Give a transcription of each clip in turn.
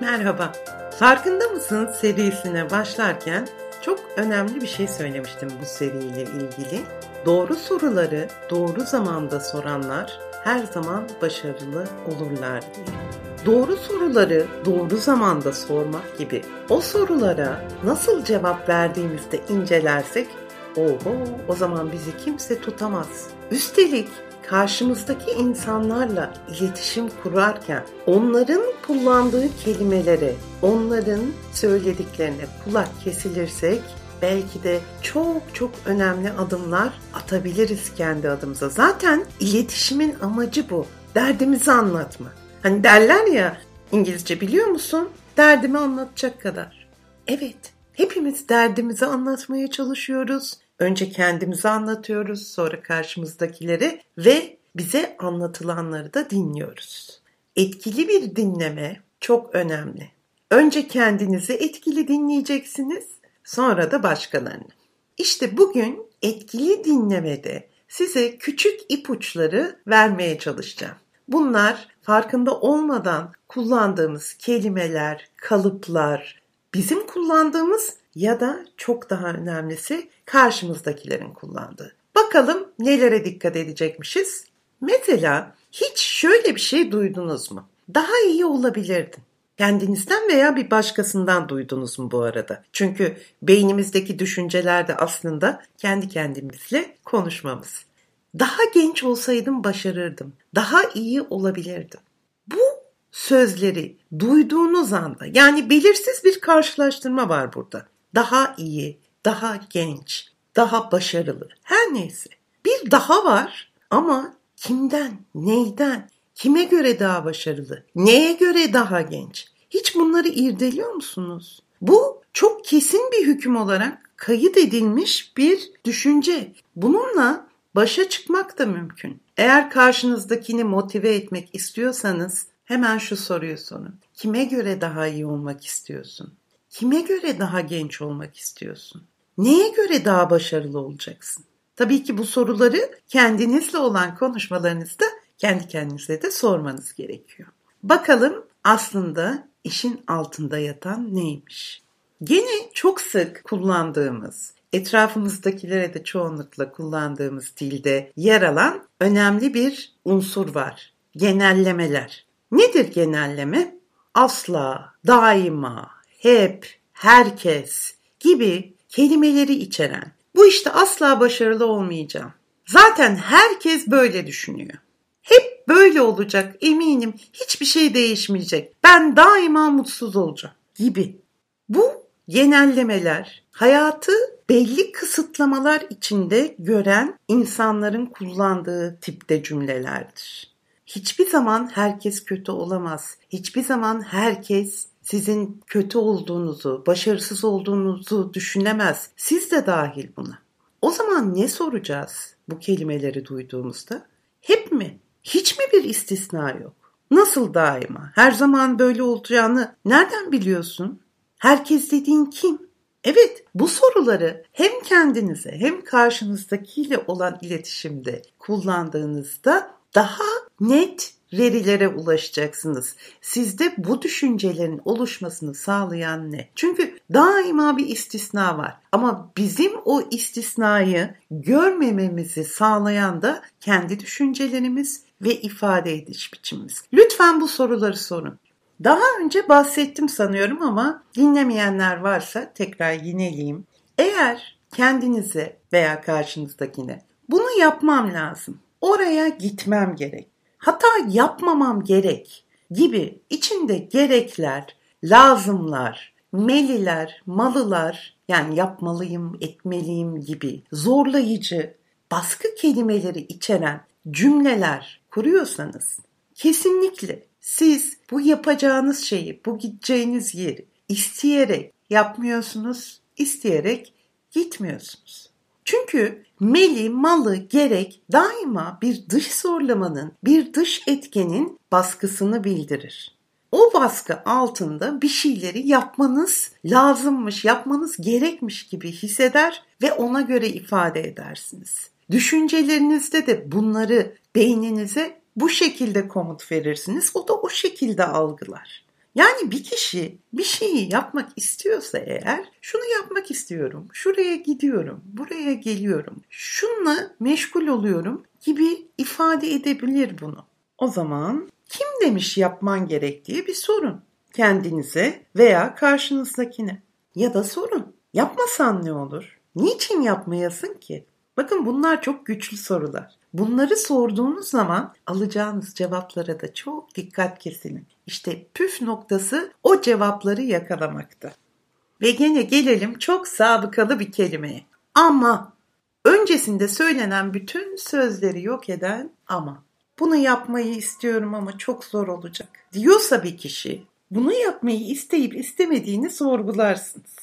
Merhaba. Farkında mısın serisine başlarken çok önemli bir şey söylemiştim bu seriyle ilgili. Doğru soruları doğru zamanda soranlar her zaman başarılı olurlar diye. Doğru soruları doğru zamanda sormak gibi o sorulara nasıl cevap verdiğimizde incelersek oho o zaman bizi kimse tutamaz. Üstelik karşımızdaki insanlarla iletişim kurarken onların kullandığı kelimelere, onların söylediklerine kulak kesilirsek belki de çok çok önemli adımlar atabiliriz kendi adımıza. Zaten iletişimin amacı bu. Derdimizi anlatma. Hani derler ya İngilizce biliyor musun? Derdimi anlatacak kadar. Evet, hepimiz derdimizi anlatmaya çalışıyoruz. Önce kendimizi anlatıyoruz, sonra karşımızdakileri ve bize anlatılanları da dinliyoruz. Etkili bir dinleme çok önemli. Önce kendinizi etkili dinleyeceksiniz, sonra da başkalarını. İşte bugün etkili dinlemede size küçük ipuçları vermeye çalışacağım. Bunlar farkında olmadan kullandığımız kelimeler, kalıplar, bizim kullandığımız ya da çok daha önemlisi karşımızdakilerin kullandığı. Bakalım nelere dikkat edecekmişiz? Mesela hiç şöyle bir şey duydunuz mu? Daha iyi olabilirdin. Kendinizden veya bir başkasından duydunuz mu bu arada? Çünkü beynimizdeki düşünceler de aslında kendi kendimizle konuşmamız. Daha genç olsaydım başarırdım. Daha iyi olabilirdim. Bu sözleri duyduğunuz anda yani belirsiz bir karşılaştırma var burada. Daha iyi, daha genç, daha başarılı. Her neyse. Bir daha var ama kimden, neyden, kime göre daha başarılı, neye göre daha genç? Hiç bunları irdeliyor musunuz? Bu çok kesin bir hüküm olarak kayıt edilmiş bir düşünce. Bununla başa çıkmak da mümkün. Eğer karşınızdakini motive etmek istiyorsanız hemen şu soruyu sorun. Kime göre daha iyi olmak istiyorsun? Kime göre daha genç olmak istiyorsun? Neye göre daha başarılı olacaksın? Tabii ki bu soruları kendinizle olan konuşmalarınızda kendi kendinize de sormanız gerekiyor. Bakalım aslında işin altında yatan neymiş? Gene çok sık kullandığımız, etrafımızdakilere de çoğunlukla kullandığımız dilde yer alan önemli bir unsur var. Genellemeler. Nedir genelleme? Asla, daima, hep, herkes gibi kelimeleri içeren. Bu işte asla başarılı olmayacağım. Zaten herkes böyle düşünüyor. Hep böyle olacak eminim. Hiçbir şey değişmeyecek. Ben daima mutsuz olacağım gibi. Bu genellemeler hayatı belli kısıtlamalar içinde gören insanların kullandığı tipte cümlelerdir. Hiçbir zaman herkes kötü olamaz. Hiçbir zaman herkes sizin kötü olduğunuzu, başarısız olduğunuzu düşünemez. Siz de dahil buna. O zaman ne soracağız bu kelimeleri duyduğumuzda? Hep mi? Hiç mi bir istisna yok? Nasıl daima? Her zaman böyle olacağını nereden biliyorsun? Herkes dediğin kim? Evet, bu soruları hem kendinize hem karşınızdakiyle olan iletişimde kullandığınızda daha net verilere ulaşacaksınız. Sizde bu düşüncelerin oluşmasını sağlayan ne? Çünkü daima bir istisna var. Ama bizim o istisnayı görmememizi sağlayan da kendi düşüncelerimiz ve ifade ediş biçimimiz. Lütfen bu soruları sorun. Daha önce bahsettim sanıyorum ama dinlemeyenler varsa tekrar yineleyeyim. Eğer kendinize veya karşınızdakine bunu yapmam lazım. Oraya gitmem gerek hata yapmamam gerek gibi içinde gerekler, lazımlar, meliler, malılar yani yapmalıyım, etmeliyim gibi zorlayıcı, baskı kelimeleri içeren cümleler kuruyorsanız kesinlikle siz bu yapacağınız şeyi, bu gideceğiniz yeri isteyerek yapmıyorsunuz, isteyerek gitmiyorsunuz. Çünkü meli, malı, gerek daima bir dış zorlamanın, bir dış etkenin baskısını bildirir. O baskı altında bir şeyleri yapmanız lazımmış, yapmanız gerekmiş gibi hisseder ve ona göre ifade edersiniz. Düşüncelerinizde de bunları beyninize bu şekilde komut verirsiniz. O da o şekilde algılar. Yani bir kişi bir şeyi yapmak istiyorsa eğer şunu yapmak istiyorum, şuraya gidiyorum, buraya geliyorum, şunla meşgul oluyorum gibi ifade edebilir bunu. O zaman kim demiş yapman gerektiği bir sorun kendinize veya karşınızdakine. Ya da sorun yapmasan ne olur? Niçin yapmayasın ki? Bakın bunlar çok güçlü sorular. Bunları sorduğunuz zaman alacağınız cevaplara da çok dikkat kesilin. İşte püf noktası o cevapları yakalamakta. Ve gene gelelim çok sabıkalı bir kelimeye. Ama öncesinde söylenen bütün sözleri yok eden ama. Bunu yapmayı istiyorum ama çok zor olacak. Diyorsa bir kişi bunu yapmayı isteyip istemediğini sorgularsınız.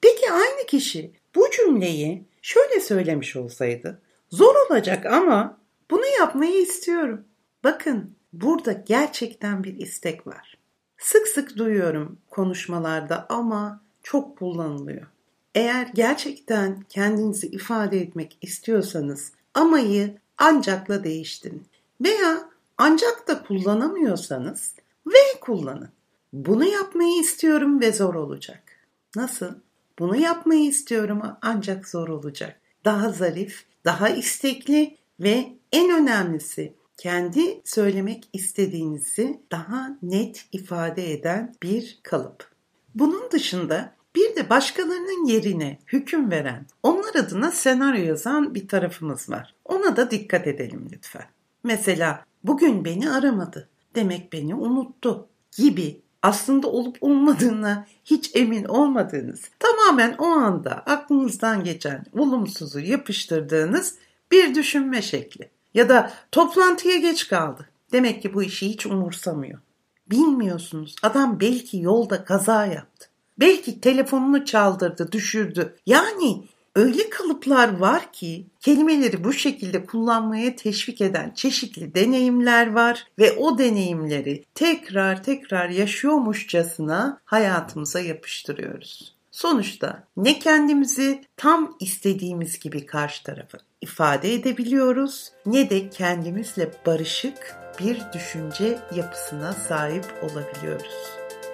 Peki aynı kişi bu cümleyi şöyle söylemiş olsaydı Zor olacak ama bunu yapmayı istiyorum. Bakın burada gerçekten bir istek var. Sık sık duyuyorum konuşmalarda ama çok kullanılıyor. Eğer gerçekten kendinizi ifade etmek istiyorsanız amayı ancakla değiştirin. Veya ancak da kullanamıyorsanız ve kullanın. Bunu yapmayı istiyorum ve zor olacak. Nasıl? Bunu yapmayı istiyorum ancak zor olacak. Daha zarif, daha istekli ve en önemlisi kendi söylemek istediğinizi daha net ifade eden bir kalıp. Bunun dışında bir de başkalarının yerine hüküm veren, onlar adına senaryo yazan bir tarafımız var. Ona da dikkat edelim lütfen. Mesela bugün beni aramadı, demek beni unuttu gibi aslında olup olmadığına hiç emin olmadığınız, tamamen o anda aklınızdan geçen olumsuzu yapıştırdığınız bir düşünme şekli. Ya da toplantıya geç kaldı. Demek ki bu işi hiç umursamıyor. Bilmiyorsunuz. Adam belki yolda kaza yaptı. Belki telefonunu çaldırdı, düşürdü. Yani öyle kalıplar var ki kelimeleri bu şekilde kullanmaya teşvik eden çeşitli deneyimler var ve o deneyimleri tekrar tekrar yaşıyormuşçasına hayatımıza yapıştırıyoruz. Sonuçta ne kendimizi tam istediğimiz gibi karşı tarafa ifade edebiliyoruz ne de kendimizle barışık bir düşünce yapısına sahip olabiliyoruz.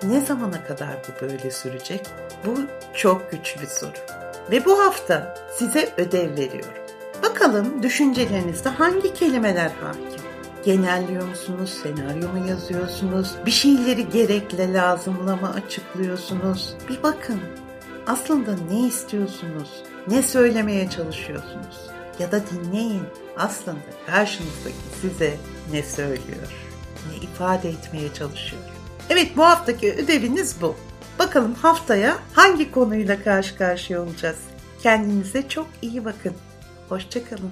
Ne zamana kadar bu böyle sürecek? Bu çok güçlü bir soru. Ve bu hafta size ödev veriyorum. Bakalım düşüncelerinizde hangi kelimeler hakim? Genelliyor musunuz? Senaryo mu yazıyorsunuz? Bir şeyleri gerekle lazımla mı açıklıyorsunuz? Bir bakın. Aslında ne istiyorsunuz? Ne söylemeye çalışıyorsunuz? Ya da dinleyin. Aslında karşınızdaki size ne söylüyor? Ne ifade etmeye çalışıyor? Evet bu haftaki ödeviniz bu. Bakalım haftaya hangi konuyla karşı karşıya olacağız? Kendinize çok iyi bakın. Hoşçakalın.